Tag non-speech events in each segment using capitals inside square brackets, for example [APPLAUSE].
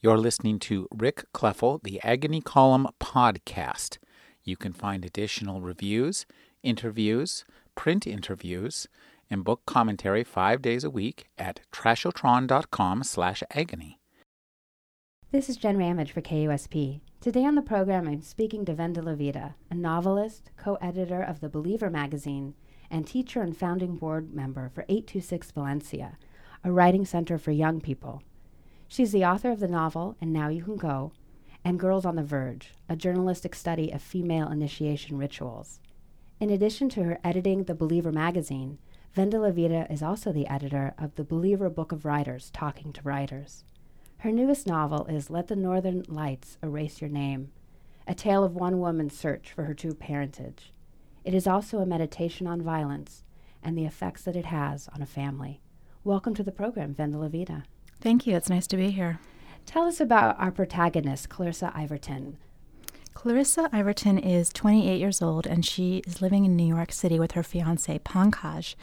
You're listening to Rick Kleffel, the Agony Column podcast. You can find additional reviews, interviews, print interviews, and book commentary five days a week at trashotron.com slash agony. This is Jen Ramage for KUSP. Today on the program, I'm speaking to Vendela Vida, a novelist, co-editor of The Believer magazine, and teacher and founding board member for 826 Valencia, a writing center for young people. She's the author of the novel And Now You Can Go and Girls on the Verge, a journalistic study of female initiation rituals. In addition to her editing The Believer magazine, Vendela Vida is also the editor of the Believer Book of Writers, Talking to Writers. Her newest novel is Let the Northern Lights Erase Your Name, a tale of one woman's search for her true parentage. It is also a meditation on violence and the effects that it has on a family. Welcome to the program, Vendela Vida. Thank you. It's nice to be here. Tell us about our protagonist, Clarissa Iverton. Clarissa Iverton is 28 years old and she is living in New York City with her fiance, Pankaj.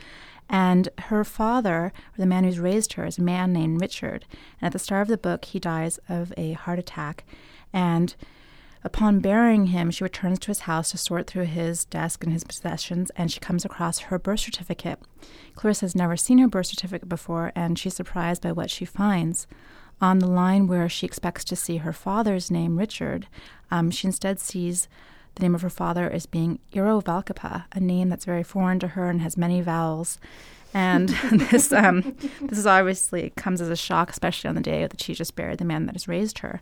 And her father, or the man who's raised her, is a man named Richard. And at the start of the book, he dies of a heart attack. And upon burying him, she returns to his house to sort through his desk and his possessions, and she comes across her birth certificate. Clarissa has never seen her birth certificate before, and she's surprised by what she finds. On the line where she expects to see her father's name, Richard, um, she instead sees the name of her father as being Eero Valkeapää, a name that's very foreign to her and has many vowels. And [LAUGHS] this um, this is obviously comes as a shock, especially on the day that she just buried the man that has raised her.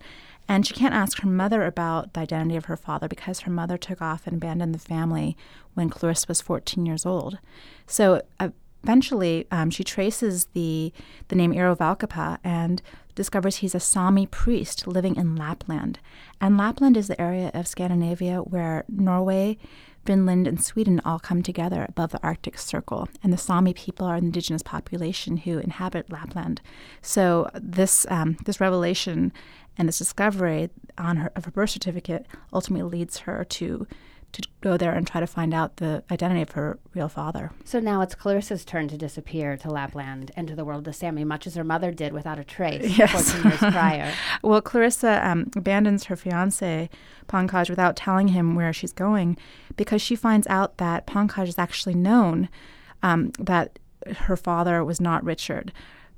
And she can't ask her mother about the identity of her father because her mother took off and abandoned the family when Clarissa was 14 years old. So uh, eventually, um, she traces the the name Valkeapää and discovers he's a Sami priest living in Lapland. And Lapland is the area of Scandinavia where Norway, Finland, and Sweden all come together above the Arctic Circle. And the Sami people are an indigenous population who inhabit Lapland. So this um, this revelation and this discovery on her of her birth certificate ultimately leads her to to go there and try to find out the identity of her real father. So now it's Clarissa's turn to disappear to Lapland and to the world of Sami, much as her mother did without a trace [LAUGHS] yes. 14 years prior. [LAUGHS] well, Clarissa um, abandons her fiance, Pankaj, without telling him where she's going because she finds out that Pankaj is actually known um, that her father was not Richard.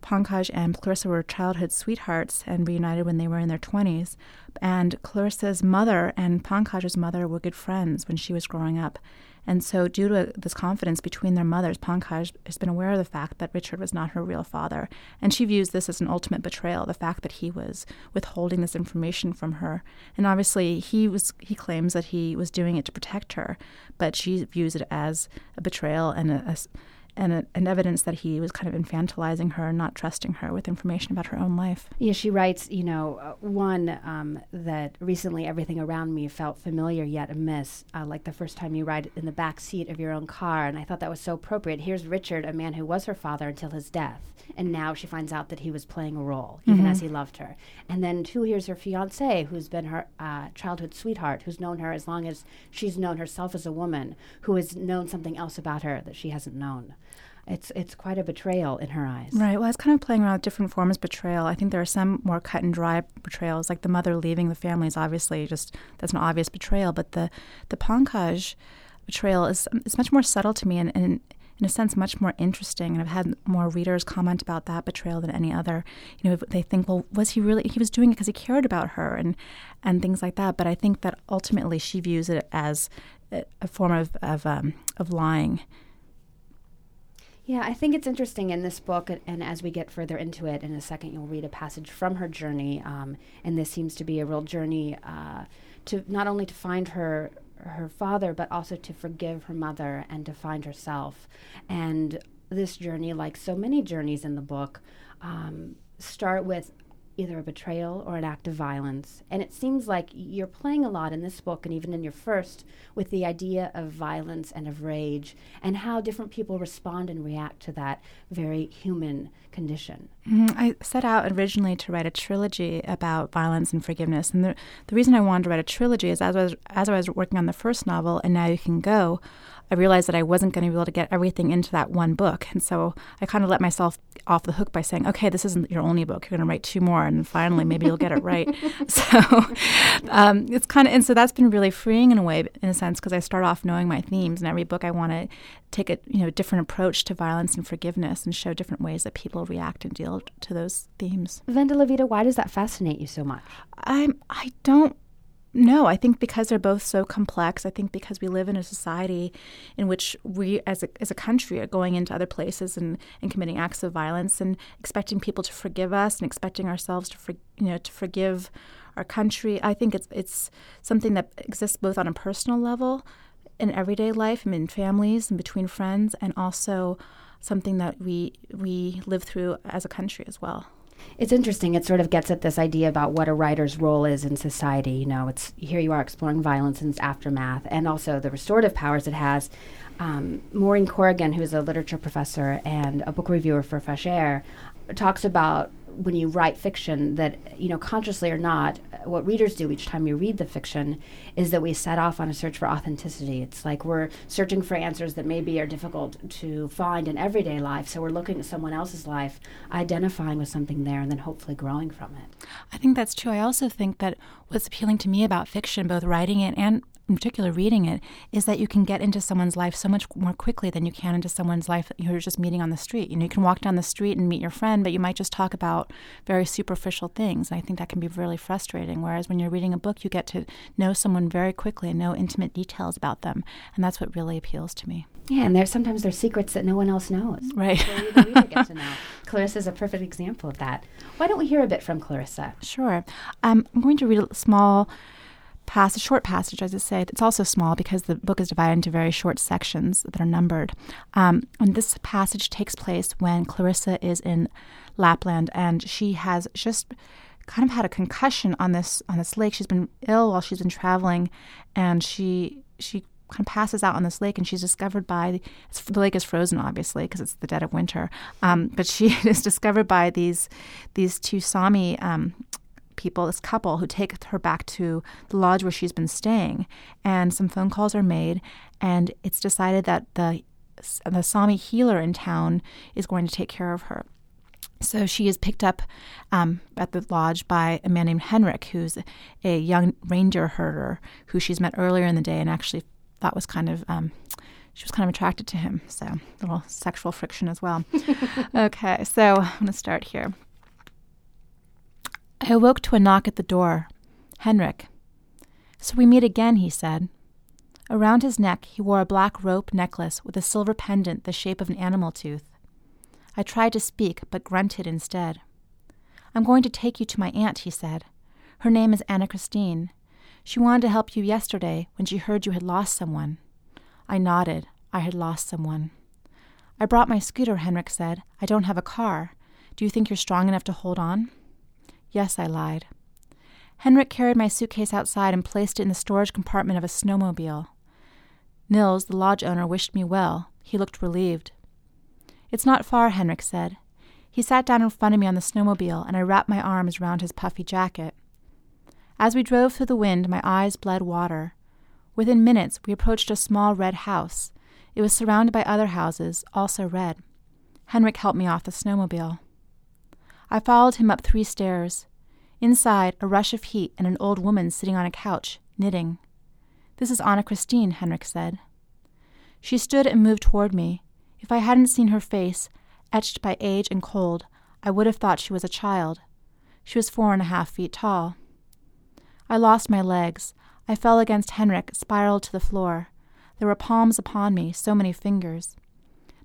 Pankaj and Clarissa were childhood sweethearts and reunited when they were in their 20s. And Clarissa's mother and Pankaj's mother were good friends when she was growing up. And so, due to this confidence between their mothers, Pankaj has been aware of the fact that Richard was not her real father. And she views this as an ultimate betrayal, the fact that he was withholding this information from her. And obviously, he, was, he claims that he was doing it to protect her, but she views it as a betrayal and a, a and, and evidence that he was kind of infantilizing her and not trusting her with information about her own life. Yeah, she writes, you know, uh, one, um, that recently everything around me felt familiar yet amiss, uh, like the first time you ride in the back seat of your own car. And I thought that was so appropriate. Here's Richard, a man who was her father until his death. And now she finds out that he was playing a role, even mm-hmm. as he loved her. And then, two, here's her fiance, who's been her uh, childhood sweetheart, who's known her as long as she's known herself as a woman, who has known something else about her that she hasn't known it's it's quite a betrayal in her eyes. Right. Well, I was kind of playing around with different forms of betrayal. I think there are some more cut and dry betrayals, like the mother leaving the family is obviously just that's an obvious betrayal. But the the Pankaj betrayal is is much more subtle to me and, and in a sense much more interesting and I've had more readers comment about that betrayal than any other you know they think well was he really he was doing it because he cared about her and and things like that but I think that ultimately she views it as a, form of of, um, of lying yeah, I think it's interesting in this book, and as we get further into it, in a second, you'll read a passage from her journey, um, and this seems to be a real journey uh, to not only to find her her father, but also to forgive her mother and to find herself. And this journey, like so many journeys in the book, um, start with either a betrayal or an act of violence. And it seems like you're playing a lot in this book and even in your first with the idea of violence and of rage and how different people respond and react to that very human condition. Mm-hmm. I set out originally to write a trilogy about violence and forgiveness. And the, the reason I wanted to write a trilogy is as I, was, as I was working on the first novel, And Now You Can Go, I realized that I wasn't going to be able to get everything into that one book. And so I kind of let myself off the hook by saying, okay, this isn't your only book. You're going to write two more. And finally, maybe you'll get it right. [LAUGHS] [LAUGHS] so um, it's kind of, and so that's been really freeing in a way, in a sense, because I start off knowing my themes. And every book I want to take a you know different approach to violence and forgiveness and show different ways that people react and deal to those themes. Vendela Vida, why does that fascinate you so much? I'm, I don't no, I think because they're both so complex. I think because we live in a society in which we, as a, as a country, are going into other places and, and committing acts of violence and expecting people to forgive us and expecting ourselves to, for, you know, to forgive our country. I think it's it's something that exists both on a personal level, in everyday life, in families and between friends, and also something that we we live through as a country as well. It's interesting. It sort of gets at this idea about what a writer's role is in society. You know, it's here you are exploring violence and its aftermath, and also the restorative powers it has. Um, Maureen Corrigan, who's a literature professor and a book reviewer for Fresh Air, talks about when you write fiction that you know consciously or not what readers do each time you read the fiction is that we set off on a search for authenticity. It's like we're searching for answers that maybe are difficult to find in everyday life. So we're looking at someone else's life identifying with something there and then hopefully growing from it. I think that's true. I also think that what's appealing to me about fiction both writing it and in particular reading it is that you can get into someone's life so much more quickly than you can into someone's life you're just meeting on the street. You know, you can walk down the street and meet your friend, but you might just talk about very superficial things. And I think that can be really frustrating. Whereas when you're reading a book, you get to know someone very quickly and know intimate details about them. And that's what really appeals to me. Yeah, and there's sometimes there's secrets that no one else knows. Right. So reader to know. [LAUGHS] Clarissa is a perfect example of that. Why don't we hear a bit from Clarissa? Sure. Um, I'm going to read a small passage, a short passage, as I say. It's also small because the book is divided into very short sections that are numbered. Um, and this passage takes place when Clarissa is in Lapland and she has just kind of had a concussion on this on this lake. She's been ill while she's been traveling, and she she kind of passes out on this lake, and she's discovered by the lake is frozen, obviously, because it's the dead of winter. Um, but she [LAUGHS] is discovered by these these two Sami um, people, this couple, who take her back to the lodge where she's been staying. And some phone calls are made, and it's decided that the the Sami healer in town is going to take care of her. So she is picked up um, at the lodge by a man named Henrik, who's a young reindeer herder who she's met earlier in the day and actually thought was kind of um, she was kind of attracted to him. So a little sexual friction as well. [LAUGHS] okay, so I'm going to start here. I awoke to a knock at the door. Henrik. So we meet again, he said. Around his neck, he wore a black rope necklace with a silver pendant the shape of an animal tooth. I tried to speak, but grunted instead. I'm going to take you to my aunt, he said. Her name is Anna Christine. She wanted to help you yesterday when she heard you had lost someone. I nodded. I had lost someone. I brought my scooter, Henrik said. I don't have a car. Do you think you're strong enough to hold on? Yes, I lied. Henrik carried my suitcase outside and placed it in the storage compartment of a snowmobile. Nils, the lodge owner, wished me well. He looked relieved. It's not far, Henrik said. He sat down in front of me on the snowmobile, and I wrapped my arms round his puffy jacket. As we drove through the wind, my eyes bled water. Within minutes, we approached a small red house. It was surrounded by other houses, also red. Henrik helped me off the snowmobile. I followed him up three stairs. Inside, a rush of heat and an old woman sitting on a couch, knitting. This is Anna Christine, Henrik said. She stood and moved toward me. If I hadn't seen her face, etched by age and cold, I would have thought she was a child. She was four and a half feet tall. I lost my legs. I fell against Henrik, spiraled to the floor. There were palms upon me, so many fingers.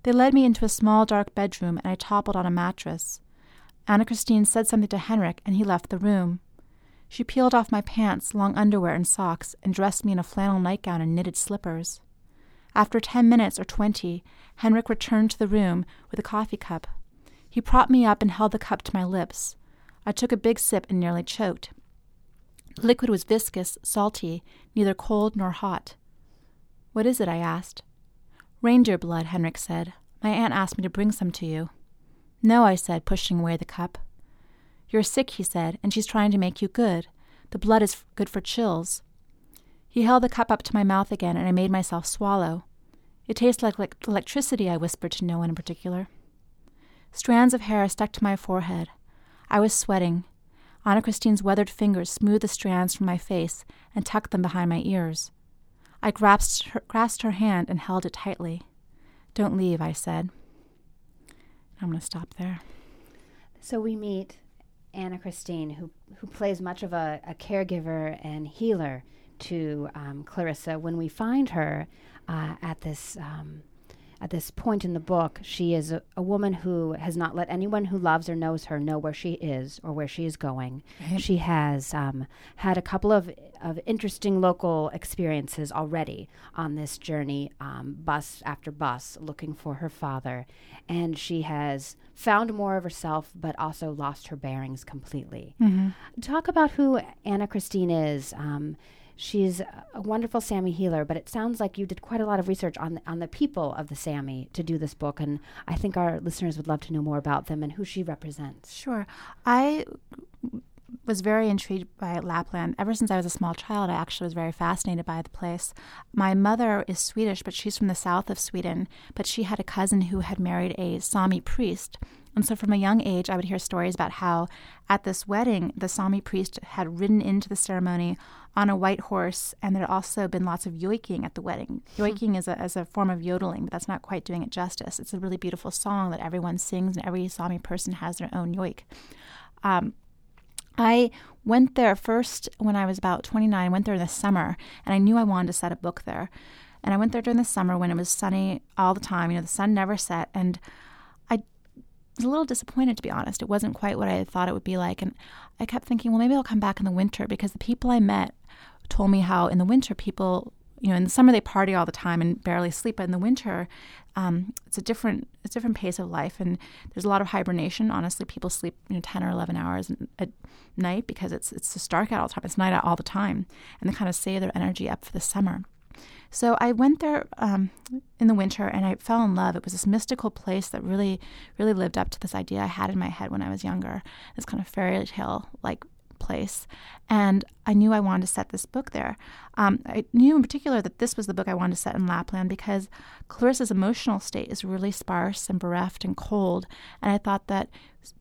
They led me into a small dark bedroom, and I toppled on a mattress. Anna Christine said something to Henrik, and he left the room. She peeled off my pants, long underwear, and socks, and dressed me in a flannel nightgown and knitted slippers. After ten minutes or twenty, Henrik returned to the room with a coffee cup. He propped me up and held the cup to my lips. I took a big sip and nearly choked. The liquid was viscous, salty, neither cold nor hot. What is it? I asked. Reindeer blood, Henrik said. My aunt asked me to bring some to you. No, I said, pushing away the cup. You're sick, he said, and she's trying to make you good. The blood is good for chills. He held the cup up to my mouth again, and I made myself swallow. It tastes like, like electricity, I whispered to no one in particular. Strands of hair stuck to my forehead. I was sweating. Anna Christine's weathered fingers smoothed the strands from my face and tucked them behind my ears. I grasped her, grasped her hand and held it tightly. Don't leave, I said. I'm going to stop there. So we meet Anna Christine, who, who plays much of a, a caregiver and healer to um, Clarissa. When we find her uh, at this um, at this point in the book, she is a, a, woman who has not let anyone who loves or knows her know where she is or where she is going. Right. She has um, had a couple of, of interesting local experiences already on this journey, um, bus after bus, looking for her father. And she has found more of herself, but also lost her bearings completely. Mm-hmm. Talk about who Anna Christine is. Um, She's a wonderful Sami healer, but it sounds like you did quite a lot of research on the, on the people of the Sami to do this book, and I think our listeners would love to know more about them and who she represents. Sure, I was very intrigued by Lapland. Ever since I was a small child, I actually was very fascinated by the place. My mother is Swedish, but she's from the south of Sweden. But she had a cousin who had married a Sami priest, and so from a young age, I would hear stories about how at this wedding, the Sami priest had ridden into the ceremony on a white horse, and there had also been lots of yoiking at the wedding. Hmm. Yoiking is, a, is a form of yodeling, but that's not quite doing it justice. It's a really beautiful song that everyone sings, and every Sami person has their own yoik. Um, I went there first when I was about 29. I went there in the summer, and I knew I wanted to set a book there. And I went there during the summer when it was sunny all the time. You know, the sun never set, and I was a little disappointed, to be honest. It wasn't quite what I had thought it would be like. And I kept thinking, well, maybe I'll come back in the winter because the people I met told me how in the winter people, you know, in the summer they party all the time and barely sleep, but in the winter, um, it's a different, it's a different pace of life, and there's a lot of hibernation. Honestly, people sleep, you know, ten or eleven hours at night because it's it's just dark out all the time. It's night out all the time, and they kind of save their energy up for the summer. So I went there um, in the winter and I fell in love. It was this mystical place that really, really lived up to this idea I had in my head when I was younger. This kind of fairy tale like place. And I knew I wanted to set this book there. Um, I knew in particular that this was the book I wanted to set in Lapland because Clarissa's emotional state is really sparse and bereft and cold. And I thought that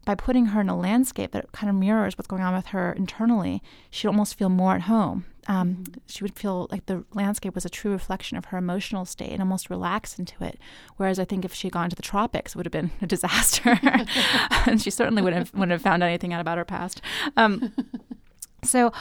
by putting her in a landscape that kind of mirrors what's going on with her internally, she'd almost feel more at home. Um, mm-hmm. she would feel like the landscape was a true reflection of her emotional state and almost relax into it. Whereas I think if she had gone to the tropics, it would have been [LAUGHS] a disaster. [LAUGHS] and she certainly wouldn't have, wouldn't have found anything out about her past. Um, [LAUGHS] so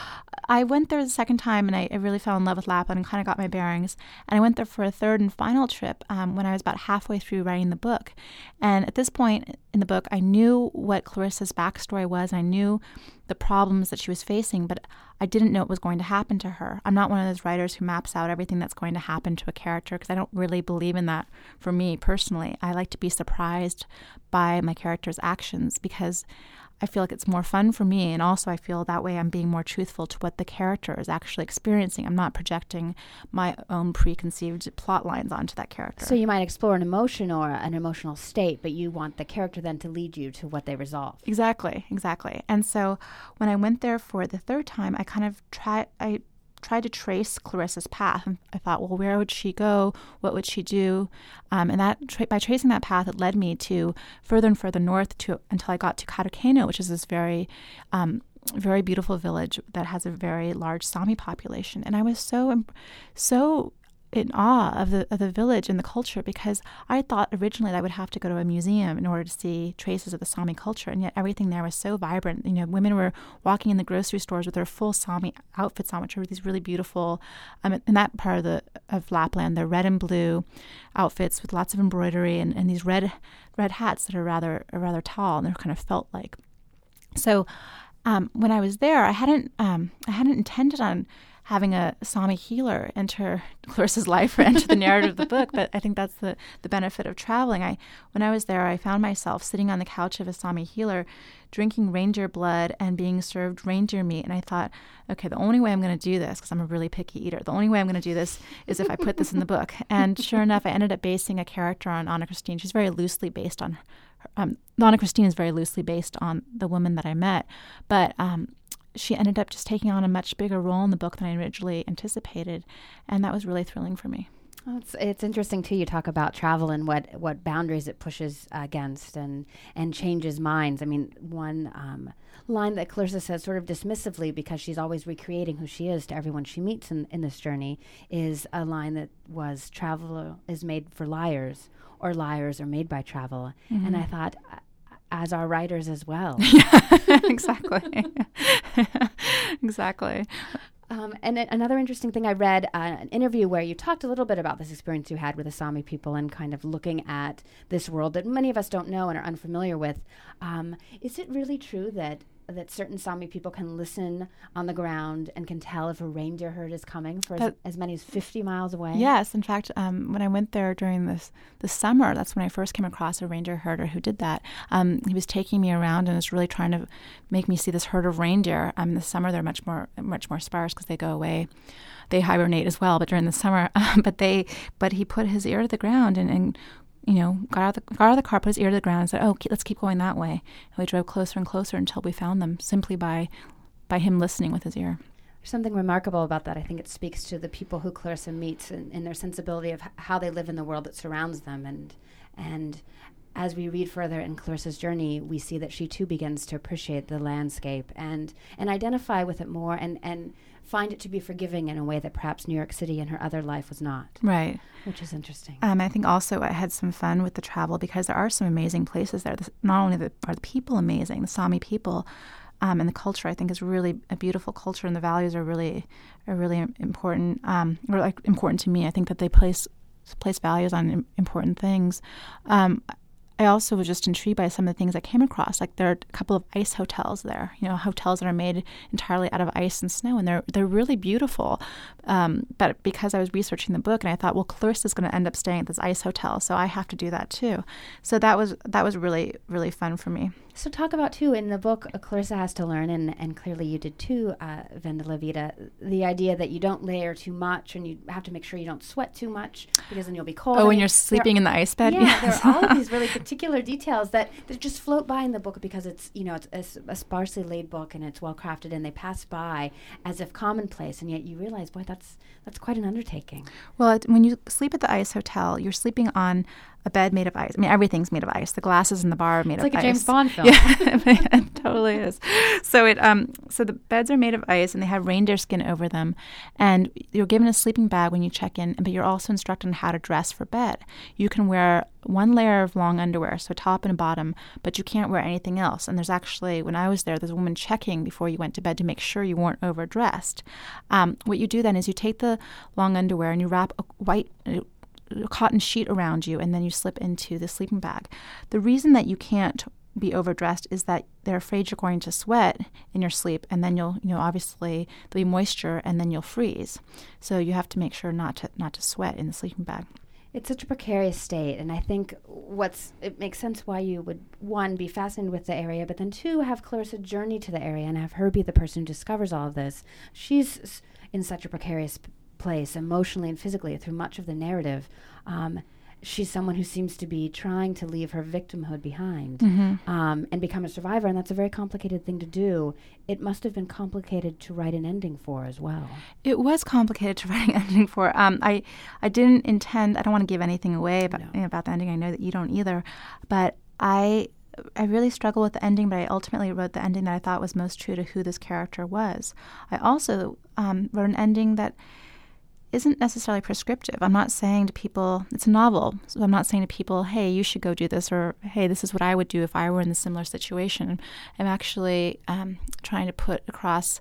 I went there the second time and I, I, really fell in love with Lapland and kind of got my bearings. And I went there for a third and final trip um, when I was about halfway through writing the book. And at this point in the book, I knew what Clarissa's backstory was. I knew the problems that she was facing, but I didn't know what was going to happen to her. I'm not one of those writers who maps out everything that's going to happen to a character because I don't really believe in that for me personally. I like to be surprised by my character's actions because I feel like it's more fun for me. And also, I feel that way I'm being more truthful to what the character is actually experiencing. I'm not projecting my own preconceived plot lines onto that character. So, you might explore an emotion or an emotional state, but you want the character then to lead you to what they resolve. Exactly, exactly. And so, when I went there for the third time, I kind of tried, I tried to trace Clarissa's path. I thought, well, where would she go? What would she do? Um, and that tra- by tracing that path, it led me to further and further north to until I got to Kautokeino, which is this very um, very beautiful village that has a very large Sami population. And I was so so in awe of the of the village and the culture because I thought originally that I would have to go to a museum in order to see traces of the Sami culture, and yet everything there was so vibrant. You know, women were walking in the grocery stores with their full Sami outfits on, which are these really beautiful. Um, in that part of the of Lapland, they're red and blue outfits with lots of embroidery and, and these red red hats that are rather are rather tall and they're kind of felt like. So. Um, when I was there, I hadn't um, I hadn't intended on having a Sami healer enter [LAUGHS] Clarissa's life or enter the narrative of the book. But I think that's the, the benefit of traveling. I when I was there, I found myself sitting on the couch of a Sami healer, drinking reindeer blood and being served reindeer meat. And I thought, okay, the only way I'm going to do this, because I'm a really picky eater, the only way I'm going to do this is if I put this in the book. [LAUGHS] And sure enough, I ended up basing a character on Anna Christine. She's very loosely based on um, Anna Christine is very loosely based on the woman that I met, but um, she ended up just taking on a much bigger role in the book than I originally anticipated, and that was really thrilling for me. Well, it's it's interesting too. You talk about travel and what what boundaries it pushes against and and changes minds. I mean, one um, line that Clarissa says sort of dismissively because she's always recreating who she is to everyone she meets in, in this journey is a line that was travel is made for liars or liars are made by travel. Mm-hmm. And I thought, as our writers as well. [LAUGHS] Yeah, [LAUGHS] exactly. [LAUGHS] exactly. Um, and another interesting thing I read uh, an interview where you talked a little bit about this experience you had with the Sami people and kind of looking at this world that many of us don't know and are unfamiliar with. Um, is it really true that that certain Sami people can listen on the ground and can tell if a reindeer herd is coming for as, as, many as 50 miles away? Yes. In fact, um, when I went there during this the summer, that's when I first came across a reindeer herder who did that. Um, he was taking me around and was really trying to make me see this herd of reindeer. Um, in the summer, they're much more much more sparse because they go away. They hibernate as well, but during the summer, [LAUGHS] but they but he put his ear to the ground and, and you know, got out, the, got out of the car, put his ear to the ground, and said, "Oh, let's keep going that way." And we drove closer and closer until we found them, simply by by him listening with his ear. There's something remarkable about that. I think it speaks to the people who Clarissa meets and, and their sensibility of how they live in the world that surrounds them, and and as we read further in Clarissa's journey, we see that she too begins to appreciate the landscape and and identify with it more and and find it to be forgiving in a way that perhaps New York City and her other life was not. Right. Which is interesting. Um, I think also I had some fun with the travel because there are some amazing places there. not only the, are the people amazing, the Sami people, um, and the culture I think is really a beautiful culture, and the values are really are really important. Um, or like important to me. I think that they place place values on important things. Um, I also was just intrigued by some of the things I came across. Like there are a couple of ice hotels there, you know, hotels that are made entirely out of ice and snow, and they're they're really beautiful. Um, but because I was researching the book, and I thought, well, Clarissa's going to end up staying at this ice hotel, so I have to do that too. So that was that was really really fun for me. So talk about too in the book, uh, Clarissa has to learn, and, and clearly you did too, uh, Vendela Vida, the idea that you don't layer too much, and you have to make sure you don't sweat too much because then you'll be cold. Oh, when you're sleeping in the ice bed. Yeah, yes. there are all of [LAUGHS] these really particular details that, that just float by in the book because it's you know it's a, a sparsely laid book and it's well crafted, and they pass by as if commonplace, and yet you realize, boy, that's that's quite an undertaking. Well, it, when you sleep at the ice hotel, you're sleeping on a bed made of ice. I mean, everything's made of ice. The glasses in the bar are made it's of like ice. like a James Bond [LAUGHS] film. Yeah, [LAUGHS] it totally is. So it um so the beds are made of ice and they have reindeer skin over them, and you're given a sleeping bag when you check in, but you're also instructed on how to dress for bed. You can wear one layer of long underwear, so top and bottom, but you can't wear anything else. And there's actually, when I was there, there's a woman checking before you went to bed to make sure you weren't overdressed. Um, what you do then is you take the long underwear and you wrap a white cotton sheet around you and then you slip into the sleeping bag. The reason that you can't be overdressed is that they're afraid you're going to sweat in your sleep and then you'll you know obviously there'll be moisture and then you'll freeze. So you have to make sure not to not to sweat in the sleeping bag. It's such a precarious state and i think what's it makes sense why you would one be fascinated with the area but then two have clarissa journey to the area and have her be the person who discovers all of this. She's in such a precarious place emotionally and physically through much of the narrative. Um, she's someone who seems to be trying to leave her victimhood behind mm-hmm. um, and become a survivor, and that's a very complicated thing to do. It must have been complicated to write an ending for as well. It was complicated to [LAUGHS] write an ending for. Um, I I didn't intend. I don't want to give anything away about no. you know, about the ending. I know that you don't either, but I I really struggled with the ending, but I ultimately wrote the ending that I thought was most true to who this character was. I also um, wrote an ending that isn't necessarily prescriptive. I'm not saying to people, it's a novel, so I'm not saying to people, hey, you should go do this, or hey, this is what I would do if I were in a similar situation. I'm actually um, trying to put across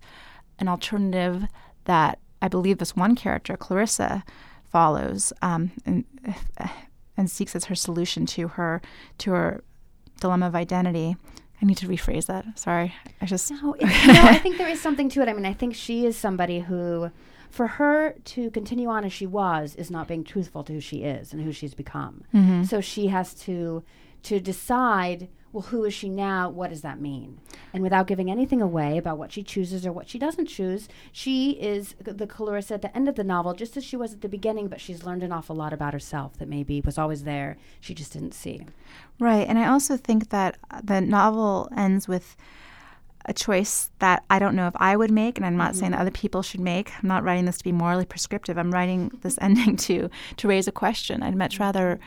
an alternative that I believe this one character, Clarissa, follows um, and, and seeks as her solution to her to her dilemma of identity. I need to rephrase that. Sorry, I just no. no, I [LAUGHS] think there is something to it. I mean, I think she is somebody who for her to continue on as she was is not being truthful to who she is and who she's become. Mm-hmm. So she has to to decide well who is she now what does that mean and without giving anything away about what she chooses or what she doesn't choose she is the clarissa at the end of the novel just as she was at the beginning but she's learned an awful lot about herself that maybe was always there she just didn't see right and i also think that the novel ends with a choice that I don't know if I would make, and I'm not mm-hmm. saying that other people should make. I'm not writing this to be morally prescriptive. I'm writing this [LAUGHS] ending to to raise a question. I'd much rather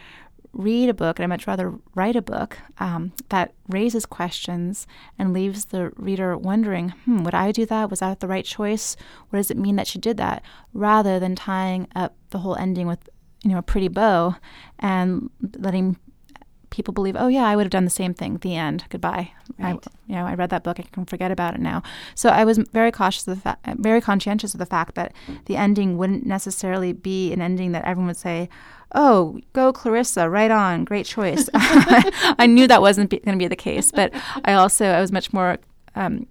read a book, and I'd much rather write a book um, that raises questions and leaves the reader wondering, hmm, would I do that? Was that the right choice? What does it mean that she did that? Rather than tying up the whole ending with you know a pretty bow and letting people believe, oh yeah, I would have done the same thing. The end. Goodbye. Right. I, you know, I read that book. I can forget about it now. So I was very cautious of the fa- very conscientious of the fact that the ending wouldn't necessarily be an ending that everyone would say, "Oh, go Clarissa, right on, great choice." [LAUGHS] I knew that wasn't going to be the case, but I also I was much more. Um,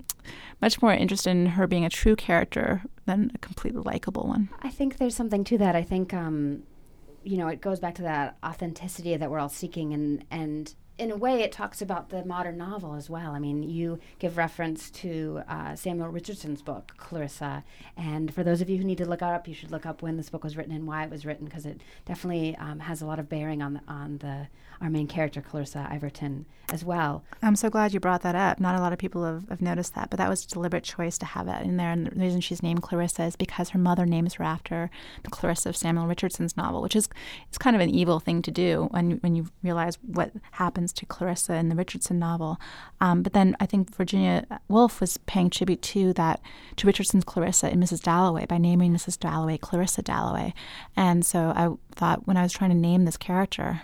much more interested in her being a true character than a completely likable one. I think there's something to that. I think um, you know, it goes back to that authenticity that we're all seeking, and and in a way, it talks about the modern novel as well. I mean, you give reference to uh, Samuel Richardson's book, Clarissa. And for those of you who need to look up, you should look up when this book was written and why it was written, because it definitely um, has a lot of bearing on the, on the our main character, Clarissa Iverton, as well. I'm so glad you brought that up. Not a lot of people have, have noticed that, but that was a deliberate choice to have that in there. And the reason she's named Clarissa is because her mother names her after the Clarissa of Samuel Richardson's novel, which is it's kind of an evil thing to do when when you realize what happens to Clarissa in the Richardson novel. Um, but then I think Virginia Woolf was paying tribute to that to Richardson's Clarissa in Mrs. Dalloway by naming Mrs. Dalloway Clarissa Dalloway. And so I thought when I was trying to name this character,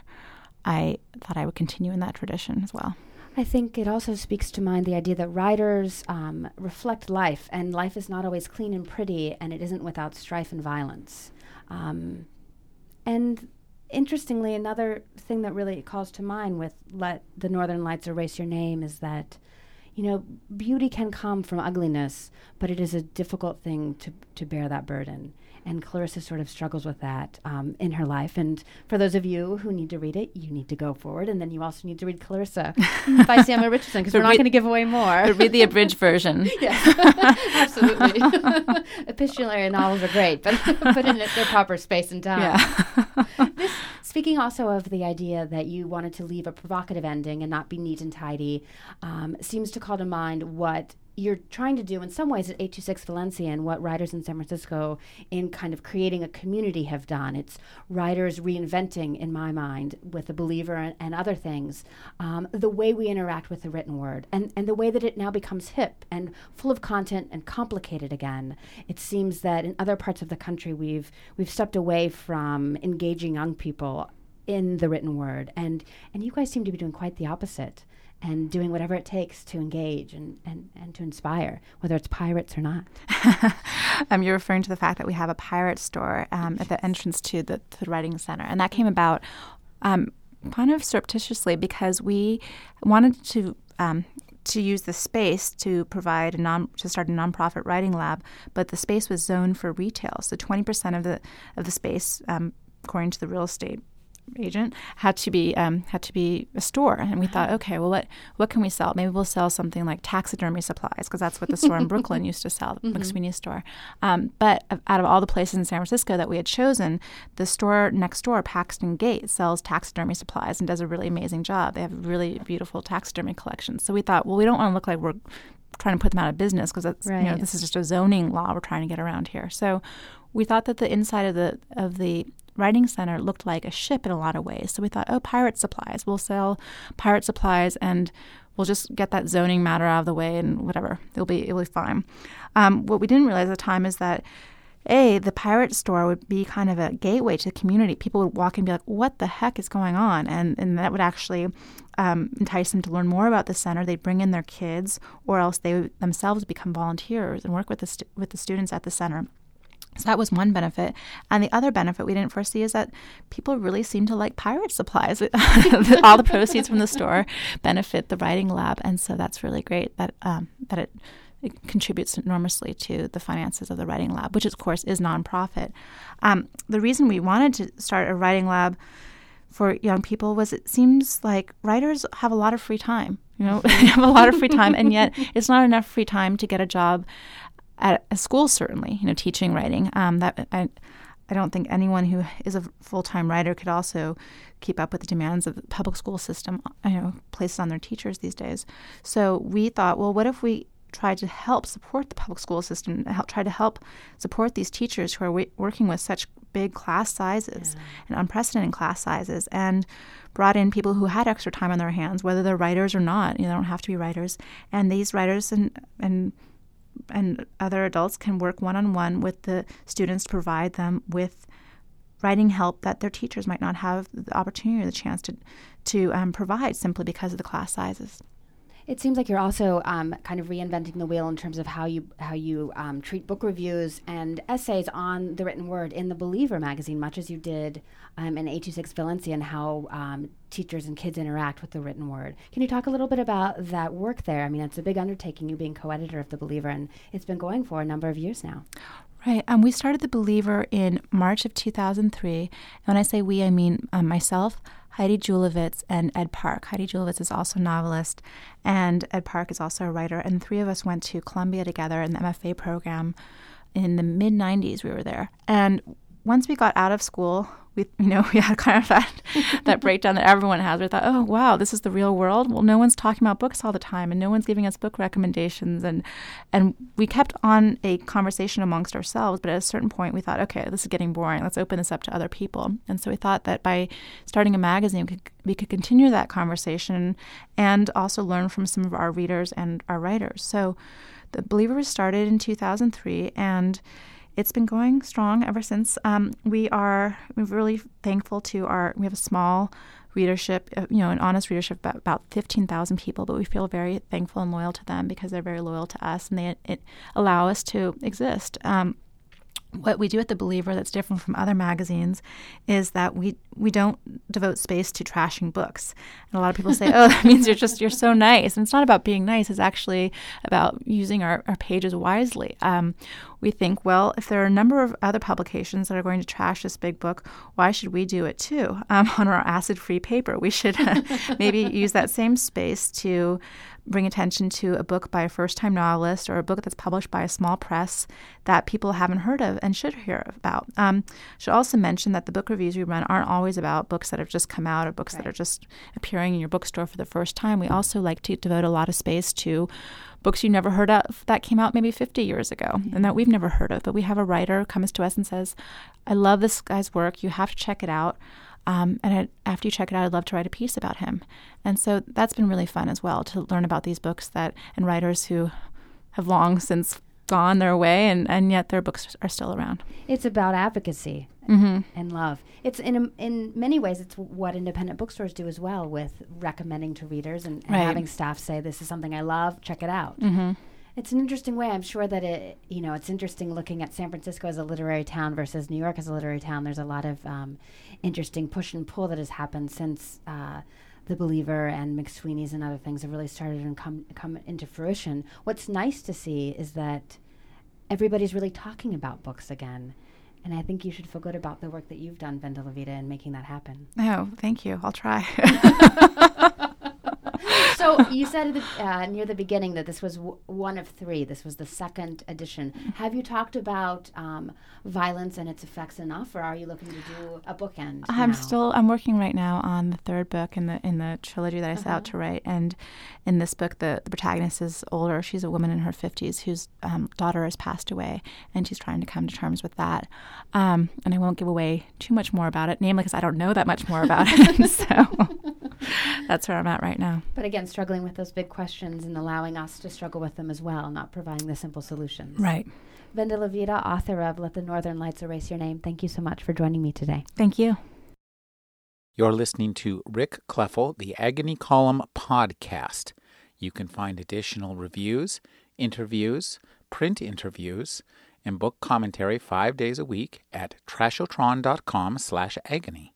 I thought I would continue in that tradition as well. I think it also speaks to mind the idea that writers um, reflect life, and life is not always clean and pretty, and it isn't without strife and violence. Um, and interestingly, another thing that really calls to mind with "Let the Northern Lights Erase Your Name" is that, you know, beauty can come from ugliness, but it is a difficult thing to to bear that burden and Clarissa sort of struggles with that um, in her life. And for those of you who need to read it, you need to go forward, and then you also need to read Clarissa [LAUGHS] by Samuel Richardson because we're not going to give away more. read the abridged version. [LAUGHS] yes, [LAUGHS] absolutely. Epistolary novels are great, but put in their proper space and time. Yeah. this, speaking also of the idea that you wanted to leave a provocative ending and not be neat and tidy, um, seems to call to mind what you're trying to do in some ways at 826 Valencia and what writers in San Francisco in kind of creating a community have done. It's writers reinventing, in my mind, with the believer and, and other things, um, the way we interact with the written word and, and the way that it now becomes hip and full of content and complicated again. It seems that in other parts of the country we've we've stepped away from engaging young people in the written word and and you guys seem to be doing quite the opposite and doing whatever it takes to engage and, and, and to inspire, whether it's pirates or not. [LAUGHS] um, you're referring to the fact that we have a pirate store um, at the entrance to the, to the Writing Center, and that came about um, kind of surreptitiously because we wanted to. Um, to use the space to provide a non to start a nonprofit writing lab, but the space was zoned for retail. So twenty percent of the of the space, um, according to the real estate agent had to be um, had to be a store, and we thought, uh-huh. okay, well, what what can we sell? Maybe we'll sell something like taxidermy supplies because that's what the store in [LAUGHS] Brooklyn used to sell, the mm-hmm. McSweeney store. Um, but out of all the places in San Francisco that we had chosen, the store next door, Paxton Gate, sells taxidermy supplies and does a really amazing job. They have really beautiful taxidermy collections. So we thought, well, we don't want to look like we're trying to put them out of business because that's right. you know this is just a zoning law we're trying to get around here. So we thought that the inside of the of the writing center looked like a ship in a lot of ways. So we thought, oh, pirate supplies. We'll sell pirate supplies and we'll just get that zoning matter out of the way and whatever. It'll be it'll be fine. Um, what we didn't realize at the time is that a the pirate store would be kind of a gateway to the community. People would walk and be like, "What the heck is going on?" And and that would actually um, entice them to learn more about the center. They'd bring in their kids, or else they themselves become volunteers and work with the with the students at the center. So that was one benefit. And the other benefit we didn't foresee is that people really seem to like pirate supplies. [LAUGHS] All the proceeds from the store benefit the writing lab. And so that's really great that, um, that it, it, contributes enormously to the finances of the writing lab, which of course is nonprofit. Um, the reason we wanted to start a writing lab for young people was it seems like writers have a lot of free time. You know, they [LAUGHS] have a lot of free time, and yet it's not enough free time to get a job at a school, certainly, you know, teaching writing. Um, that I, I don't think anyone who is a full time writer could also keep up with the demands of the public school system, you know, places on their teachers these days. So we thought, well, what if we tried to help support the public school system, help, try to help support these teachers who are w- working with such big class sizes yeah. and unprecedented class sizes, and brought in people who had extra time on their hands, whether they're writers or not. You know, they don't have to be writers, and these writers and and and other adults can work one on one with the students to provide them with writing help that their teachers might not have the opportunity or the chance to to um, provide simply because of the class sizes. It seems like you're also um, kind of reinventing the wheel in terms of how you how you um, treat book reviews and essays on the written word in the Believer magazine, much as you did um, in 826 Valencia, and how um, teachers and kids interact with the written word. Can you talk a little bit about that work there? I mean, it's a big undertaking, you being co-editor of the Believer, and it's been going for a number of years now. Right. Um, we started The Believer in March of 2003. And when I say we, I mean um, myself, Heidi Julavits, and Ed Park. Heidi Julavits is also a novelist, and Ed Park is also a writer. And three of us went to Columbia together in the MFA program in the mid 90s. We were there. And once we got out of school, we you know [LAUGHS] we had kind of that that breakdown that everyone has. We thought, oh wow, this is the real world. Well, no one's talking about books all the time, and no one's giving us book recommendations, and and we kept on a conversation amongst ourselves. But at a certain point, we thought, okay, this is getting boring. Let's open this up to other people. And so we thought that by starting a magazine, we could, we could continue that conversation and also learn from some of our readers and our writers. So the Believer was started in 2003, and it's been going strong ever since. Um, we are we're really thankful to our we have a small readership, uh, you know, an honest readership about, about 15,000 people, but we feel very thankful and loyal to them because they're very loyal to us and they allow us to exist. Um, what we do at the Believer that's different from other magazines is that we we don't devote space to trashing books. And a lot of people say, "Oh, that means you're just you're so nice." And it's not about being nice. It's actually about using our, our pages wisely. Um, we think, well, if there are a number of other publications that are going to trash this big book, why should we do it too um, [LAUGHS] on our acid-free paper? We should maybe use that same space to bring attention to a book by a first time novelist or a book that's published by a small press that people haven't heard of and should hear about. Um, should also mention that the book reviews we run aren't always about books that have just come out or books right. that are just appearing in your bookstore for the first time. We also like to devote a lot of space to books you never heard of that came out maybe 50 years ago mm-hmm. and that we've never heard of. But we have a writer comes to us and says, I love this guy's work. You have to check it out. Um, and I, after you check it out, I'd love to write a piece about him. And so that's been really fun as well to learn about these books that and writers who have long since gone their way, and, and yet their books are still around. It's about advocacy mm-hmm. and love. It's in in many ways it's what independent bookstores do as well with recommending to readers and, and right. having staff say this is something I love, check it out. Mm-hmm. It's an interesting way. I'm sure that it, you know, it's interesting looking at San Francisco as a literary town versus New York as a literary town. There's a lot of um, interesting push and pull that has happened since uh, the Believer and McSweeney's and other things have really started and come come into fruition. What's nice to see is that everybody's really talking about books again. And I think you should feel good about the work that you've done, Vendela Vida, in making that happen. Oh, thank you. I'll try. [LAUGHS] so you said the, uh, near the beginning that this was w- one of three. This was the second edition. Have you talked about um, violence and its effects enough, or are you looking to do a bookend? I'm now? still. I'm working right now on the third book in the in the trilogy that I set uh-huh. out to write. And in this book, the, the protagonist is older. She's a woman in her 50s whose um, daughter has passed away, and she's trying to come to terms with that. Um, and I won't give away too much more about it, namely because I don't know that much more about it. [LAUGHS] so [LAUGHS] that's where I'm at right now. But again, struggling with those big questions and allowing us to struggle with them as well, not providing the simple solutions. Right. Vendela Vida, author of Let the Northern Lights Erase Your Name, thank you so much for joining me today. Thank you. You're listening to Rick Kleffel, the Agony Column podcast. You can find additional reviews, interviews, print interviews, and book commentary five days a week at trashotron.com slash agony.